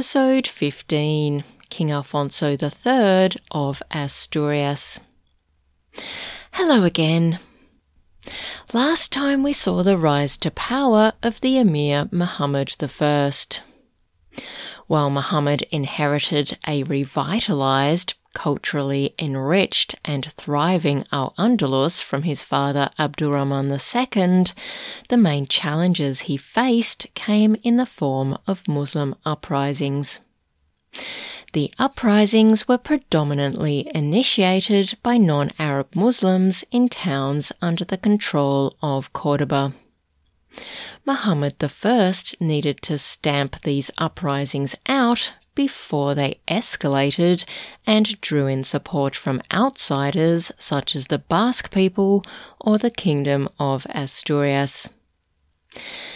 Episode 15 King Alfonso III of Asturias. Hello again. Last time we saw the rise to power of the Emir Muhammad I. While Muhammad inherited a revitalized culturally enriched and thriving Al Andalus from his father Abdurrahman II, the main challenges he faced came in the form of Muslim uprisings. The uprisings were predominantly initiated by non Arab Muslims in towns under the control of Cordoba. Muhammad I needed to stamp these uprisings out before they escalated and drew in support from outsiders such as the Basque people or the Kingdom of Asturias.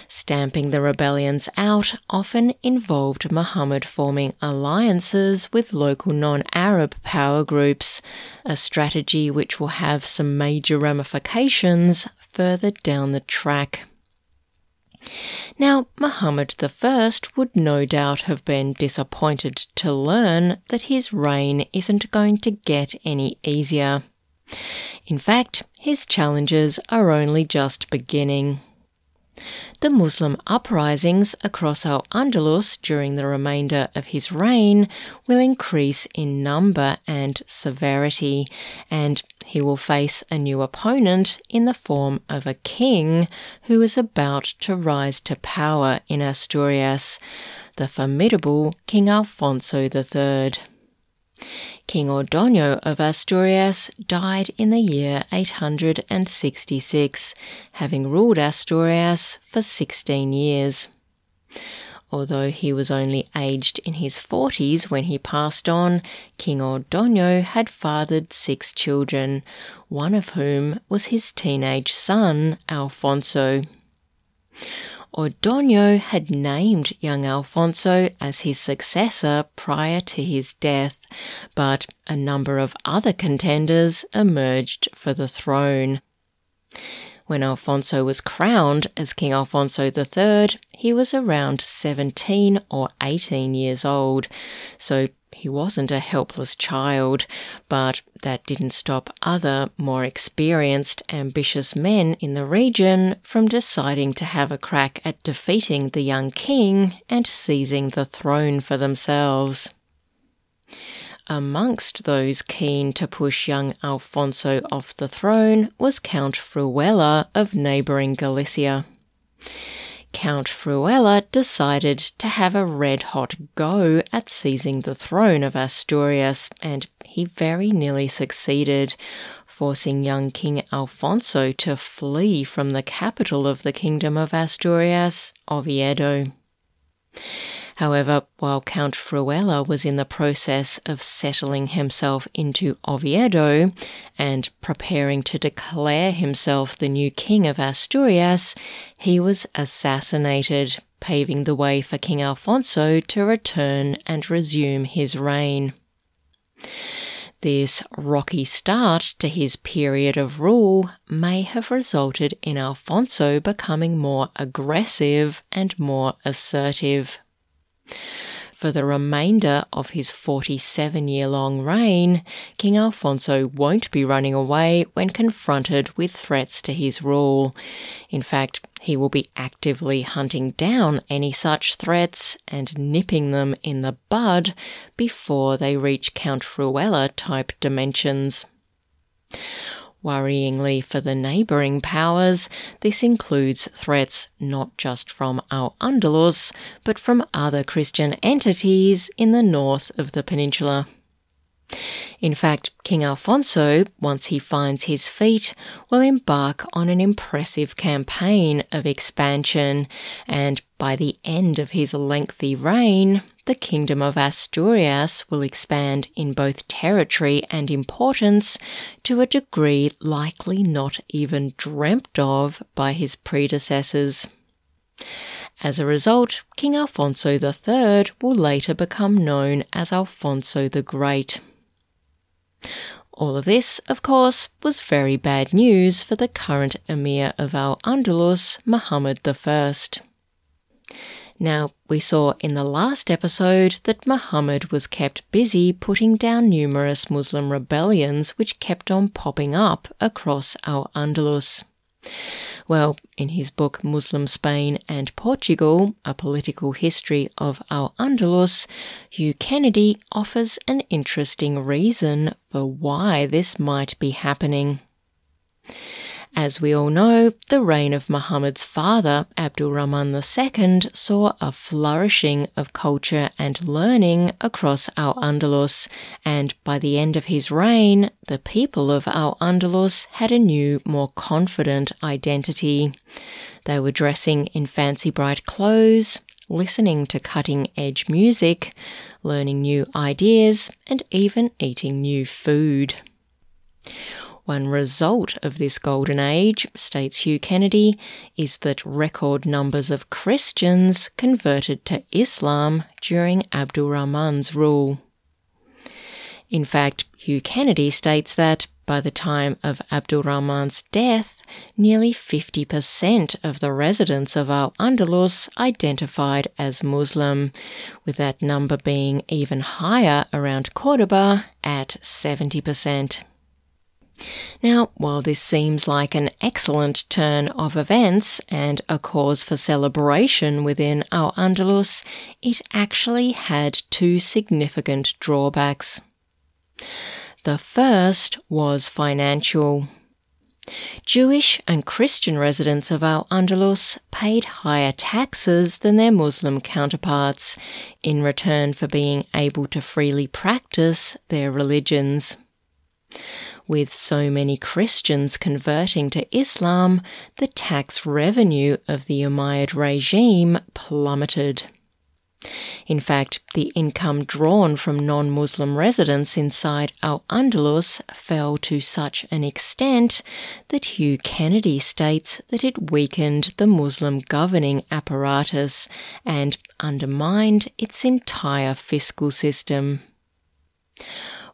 Stamping the rebellions out often involved Muhammad forming alliances with local non Arab power groups, a strategy which will have some major ramifications further down the track. Now, Muhammad I would no doubt have been disappointed to learn that his reign isn't going to get any easier. In fact, his challenges are only just beginning. The Muslim uprisings across Al Andalus during the remainder of his reign will increase in number and severity, and he will face a new opponent in the form of a king who is about to rise to power in Asturias, the formidable King Alfonso III. King Ordoño of Asturias died in the year 866, having ruled Asturias for 16 years. Although he was only aged in his 40s when he passed on, King Ordoño had fathered six children, one of whom was his teenage son, Alfonso. Ordoño had named young Alfonso as his successor prior to his death, but a number of other contenders emerged for the throne. When Alfonso was crowned as King Alfonso III, he was around 17 or 18 years old, so he wasn't a helpless child, but that didn't stop other, more experienced, ambitious men in the region from deciding to have a crack at defeating the young king and seizing the throne for themselves. Amongst those keen to push young Alfonso off the throne was Count Fruela of neighbouring Galicia. Count Fruela decided to have a red hot go at seizing the throne of Asturias, and he very nearly succeeded, forcing young King Alfonso to flee from the capital of the Kingdom of Asturias, Oviedo. However, while Count Fruela was in the process of settling himself into Oviedo and preparing to declare himself the new king of Asturias, he was assassinated, paving the way for King Alfonso to return and resume his reign. This rocky start to his period of rule may have resulted in Alfonso becoming more aggressive and more assertive. For the remainder of his 47 year long reign, King Alfonso won't be running away when confronted with threats to his rule. In fact, he will be actively hunting down any such threats and nipping them in the bud before they reach Count Fruela type dimensions. Worryingly for the neighbouring powers, this includes threats not just from Al Andalus, but from other Christian entities in the north of the peninsula. In fact, King Alfonso, once he finds his feet, will embark on an impressive campaign of expansion, and by the end of his lengthy reign, the Kingdom of Asturias will expand in both territory and importance to a degree likely not even dreamt of by his predecessors. As a result, King Alfonso III will later become known as Alfonso the Great. All of this, of course, was very bad news for the current Emir of Al Andalus, Muhammad I. Now, we saw in the last episode that Muhammad was kept busy putting down numerous Muslim rebellions which kept on popping up across Al Andalus. Well, in his book Muslim Spain and Portugal, A Political History of Al Andalus, Hugh Kennedy offers an interesting reason for why this might be happening. As we all know, the reign of Muhammad's father, Abdul Rahman II, saw a flourishing of culture and learning across Al Andalus, and by the end of his reign, the people of Al Andalus had a new, more confident identity. They were dressing in fancy bright clothes, listening to cutting edge music, learning new ideas, and even eating new food. One result of this golden age, states Hugh Kennedy, is that record numbers of Christians converted to Islam during Abdul Rahman's rule. In fact, Hugh Kennedy states that by the time of Abdul Rahman's death, nearly 50% of the residents of Al Andalus identified as Muslim, with that number being even higher around Cordoba at 70%. Now, while this seems like an excellent turn of events and a cause for celebration within Al Andalus, it actually had two significant drawbacks. The first was financial. Jewish and Christian residents of Al Andalus paid higher taxes than their Muslim counterparts in return for being able to freely practice their religions. With so many Christians converting to Islam, the tax revenue of the Umayyad regime plummeted. In fact, the income drawn from non Muslim residents inside Al Andalus fell to such an extent that Hugh Kennedy states that it weakened the Muslim governing apparatus and undermined its entire fiscal system.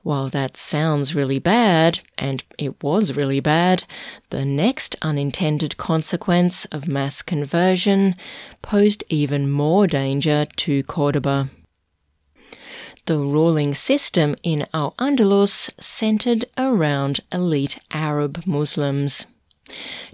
While that sounds really bad, and it was really bad, the next unintended consequence of mass conversion posed even more danger to Cordoba. The ruling system in Al Andalus centered around elite Arab Muslims.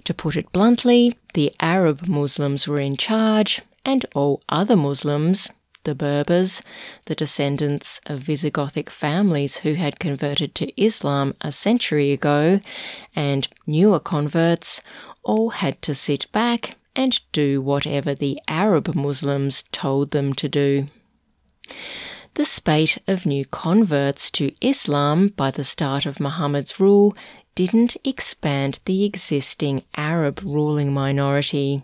To put it bluntly, the Arab Muslims were in charge, and all other Muslims, the Berbers, the descendants of Visigothic families who had converted to Islam a century ago, and newer converts, all had to sit back and do whatever the Arab Muslims told them to do. The spate of new converts to Islam by the start of Muhammad's rule didn't expand the existing Arab ruling minority,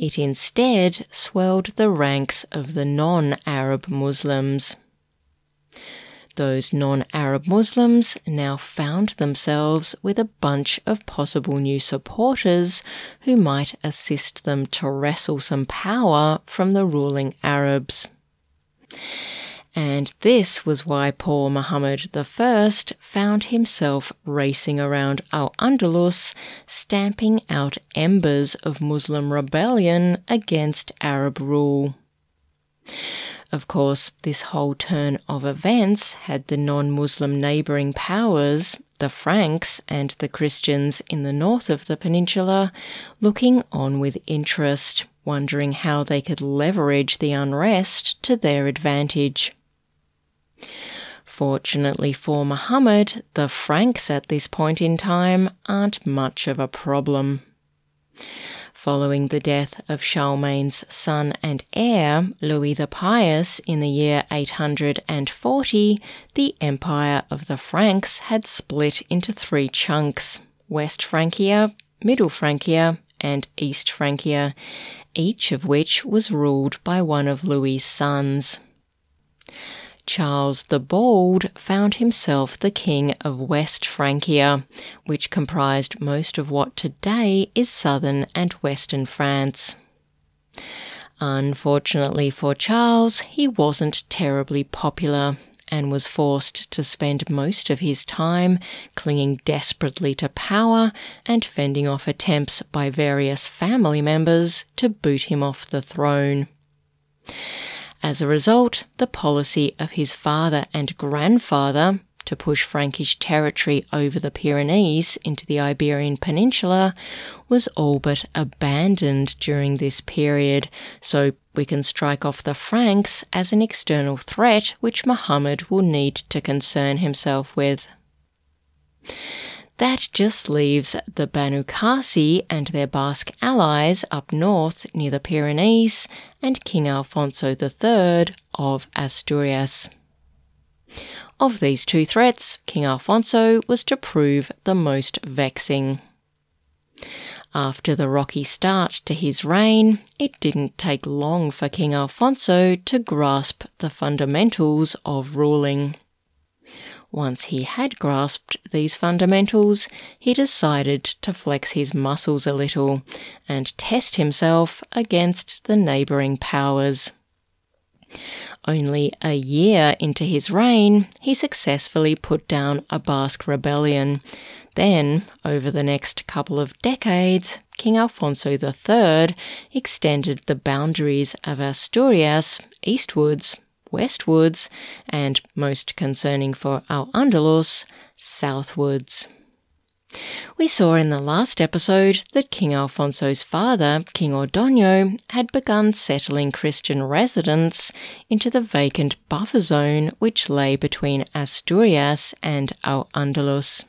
it instead swelled the ranks of the non Arab Muslims. Those non Arab Muslims now found themselves with a bunch of possible new supporters who might assist them to wrestle some power from the ruling Arabs. And this was why poor Muhammad I found himself racing around Al Andalus, stamping out embers of Muslim rebellion against Arab rule. Of course, this whole turn of events had the non Muslim neighbouring powers, the Franks and the Christians in the north of the peninsula, looking on with interest, wondering how they could leverage the unrest to their advantage. Fortunately for Muhammad, the Franks at this point in time aren't much of a problem. Following the death of Charlemagne's son and heir, Louis the Pious, in the year 840, the Empire of the Franks had split into three chunks West Francia, Middle Francia, and East Francia, each of which was ruled by one of Louis's sons. Charles the Bald found himself the king of West Francia, which comprised most of what today is southern and western France. Unfortunately for Charles, he wasn't terribly popular and was forced to spend most of his time clinging desperately to power and fending off attempts by various family members to boot him off the throne. As a result, the policy of his father and grandfather to push Frankish territory over the Pyrenees into the Iberian Peninsula was all but abandoned during this period, so we can strike off the Franks as an external threat which Muhammad will need to concern himself with. That just leaves the Banu Qasi and their Basque allies up north near the Pyrenees and King Alfonso III of Asturias. Of these two threats, King Alfonso was to prove the most vexing. After the rocky start to his reign, it didn't take long for King Alfonso to grasp the fundamentals of ruling. Once he had grasped these fundamentals, he decided to flex his muscles a little and test himself against the neighbouring powers. Only a year into his reign, he successfully put down a Basque rebellion. Then, over the next couple of decades, King Alfonso III extended the boundaries of Asturias eastwards westwards, and most concerning for Al Andalus, southwards. We saw in the last episode that King Alfonso's father, King Ordoño, had begun settling Christian residents into the vacant buffer zone which lay between Asturias and Al Andalus.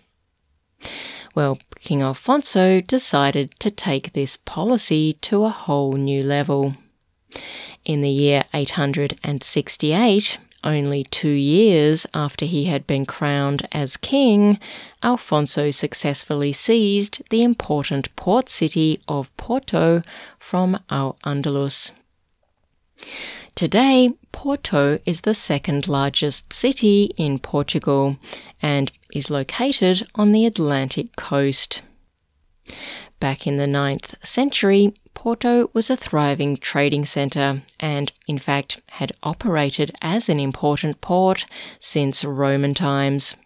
Well, King Alfonso decided to take this policy to a whole new level. In the year 868, only two years after he had been crowned as king, Alfonso successfully seized the important port city of Porto from Al Andalus. Today, Porto is the second largest city in Portugal and is located on the Atlantic coast. Back in the 9th century, Porto was a thriving trading centre and, in fact, had operated as an important port since Roman times.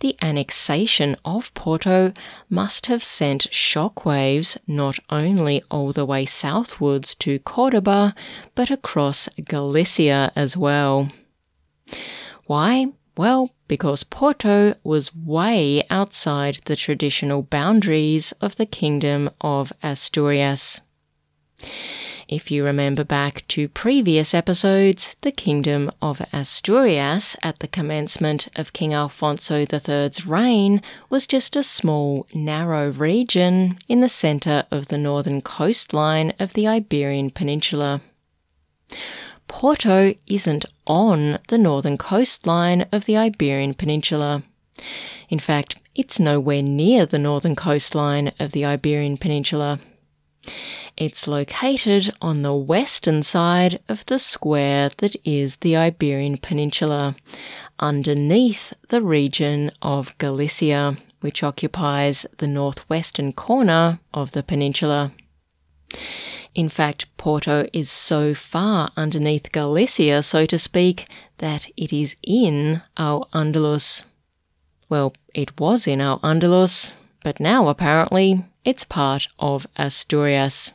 The annexation of Porto must have sent shockwaves not only all the way southwards to Cordoba, but across Galicia as well. Why? Well, because Porto was way outside the traditional boundaries of the Kingdom of Asturias. If you remember back to previous episodes, the Kingdom of Asturias at the commencement of King Alfonso III's reign was just a small, narrow region in the centre of the northern coastline of the Iberian Peninsula. Porto isn't on the northern coastline of the Iberian Peninsula. In fact, it's nowhere near the northern coastline of the Iberian Peninsula. It's located on the western side of the square that is the Iberian Peninsula, underneath the region of Galicia, which occupies the northwestern corner of the peninsula. In fact, Porto is so far underneath Galicia, so to speak, that it is in Al Andalus. Well, it was in Al Andalus, but now apparently it's part of Asturias.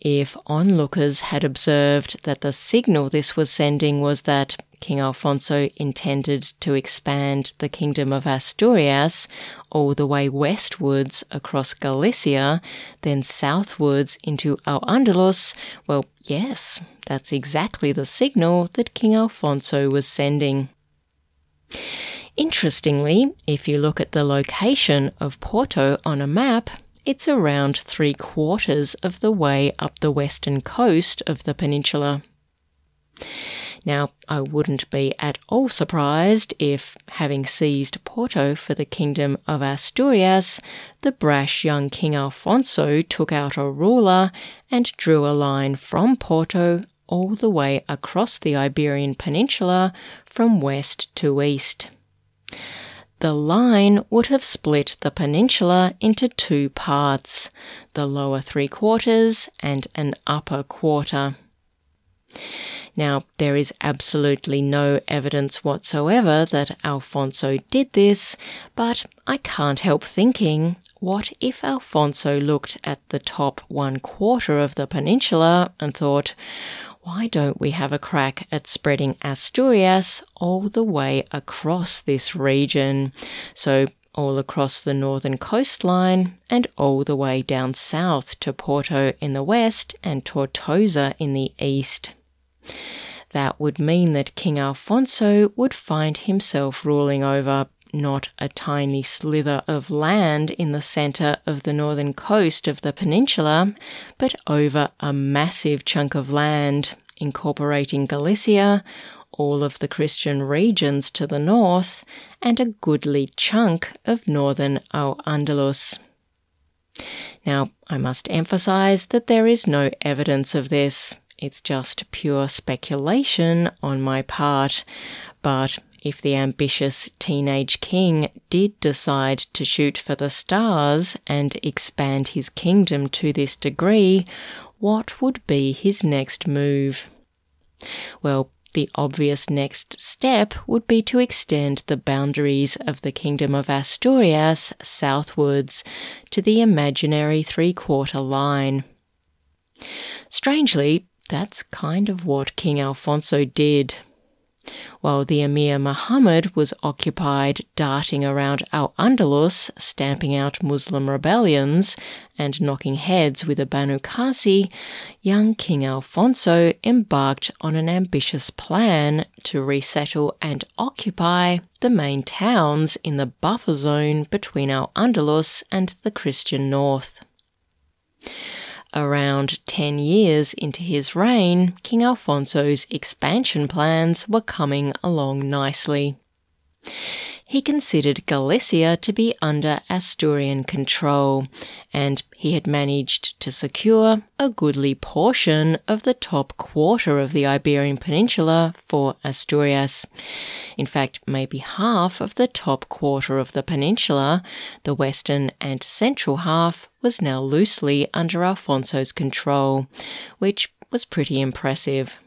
If onlookers had observed that the signal this was sending was that King Alfonso intended to expand the Kingdom of Asturias all the way westwards across Galicia, then southwards into Al Andalus, well, yes, that's exactly the signal that King Alfonso was sending. Interestingly, if you look at the location of Porto on a map, it's around three quarters of the way up the western coast of the peninsula. Now, I wouldn't be at all surprised if, having seized Porto for the Kingdom of Asturias, the brash young King Alfonso took out a ruler and drew a line from Porto all the way across the Iberian Peninsula from west to east. The line would have split the peninsula into two parts the lower three quarters and an upper quarter. Now, there is absolutely no evidence whatsoever that Alfonso did this, but I can't help thinking what if Alfonso looked at the top one quarter of the peninsula and thought, why don't we have a crack at spreading Asturias all the way across this region? So, all across the northern coastline and all the way down south to Porto in the west and Tortosa in the east. That would mean that King Alfonso would find himself ruling over not a tiny slither of land in the centre of the northern coast of the peninsula, but over a massive chunk of land incorporating Galicia, all of the Christian regions to the north, and a goodly chunk of northern Al Andalus. Now, I must emphasize that there is no evidence of this. It's just pure speculation on my part. But if the ambitious teenage king did decide to shoot for the stars and expand his kingdom to this degree, what would be his next move? Well, the obvious next step would be to extend the boundaries of the Kingdom of Asturias southwards to the imaginary three quarter line. Strangely, that's kind of what King Alfonso did. While the Emir Muhammad was occupied darting around Al Andalus, stamping out Muslim rebellions and knocking heads with the Banu Qasi, young King Alfonso embarked on an ambitious plan to resettle and occupy the main towns in the buffer zone between Al Andalus and the Christian north. Around 10 years into his reign, King Alfonso's expansion plans were coming along nicely he considered Galicia to be under Asturian control, and he had managed to secure a goodly portion of the top quarter of the Iberian Peninsula for Asturias. In fact, maybe half of the top quarter of the peninsula, the western and central half, was now loosely under Alfonso's control, which was pretty impressive.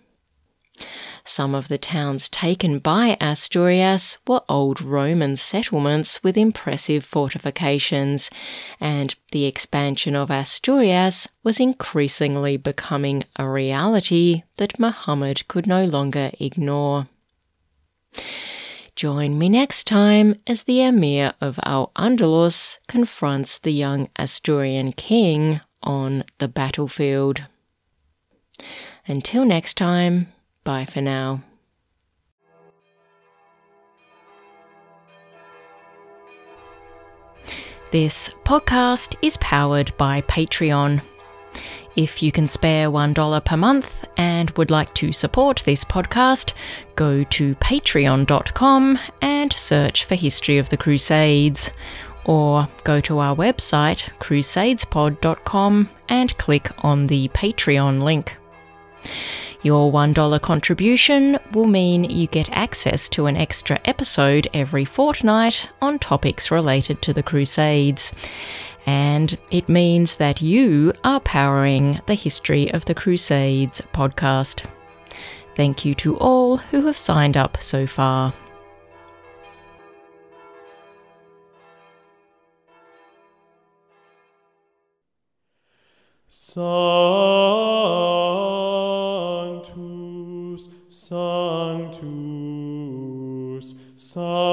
Some of the towns taken by Asturias were old Roman settlements with impressive fortifications, and the expansion of Asturias was increasingly becoming a reality that Muhammad could no longer ignore. Join me next time as the Emir of Al Andalus confronts the young Asturian king on the battlefield. Until next time, Bye for now. This podcast is powered by Patreon. If you can spare $1 per month and would like to support this podcast, go to patreon.com and search for History of the Crusades. Or go to our website, crusadespod.com, and click on the Patreon link. Your $1 contribution will mean you get access to an extra episode every fortnight on topics related to the Crusades. And it means that you are powering the History of the Crusades podcast. Thank you to all who have signed up so far. So Sanctus,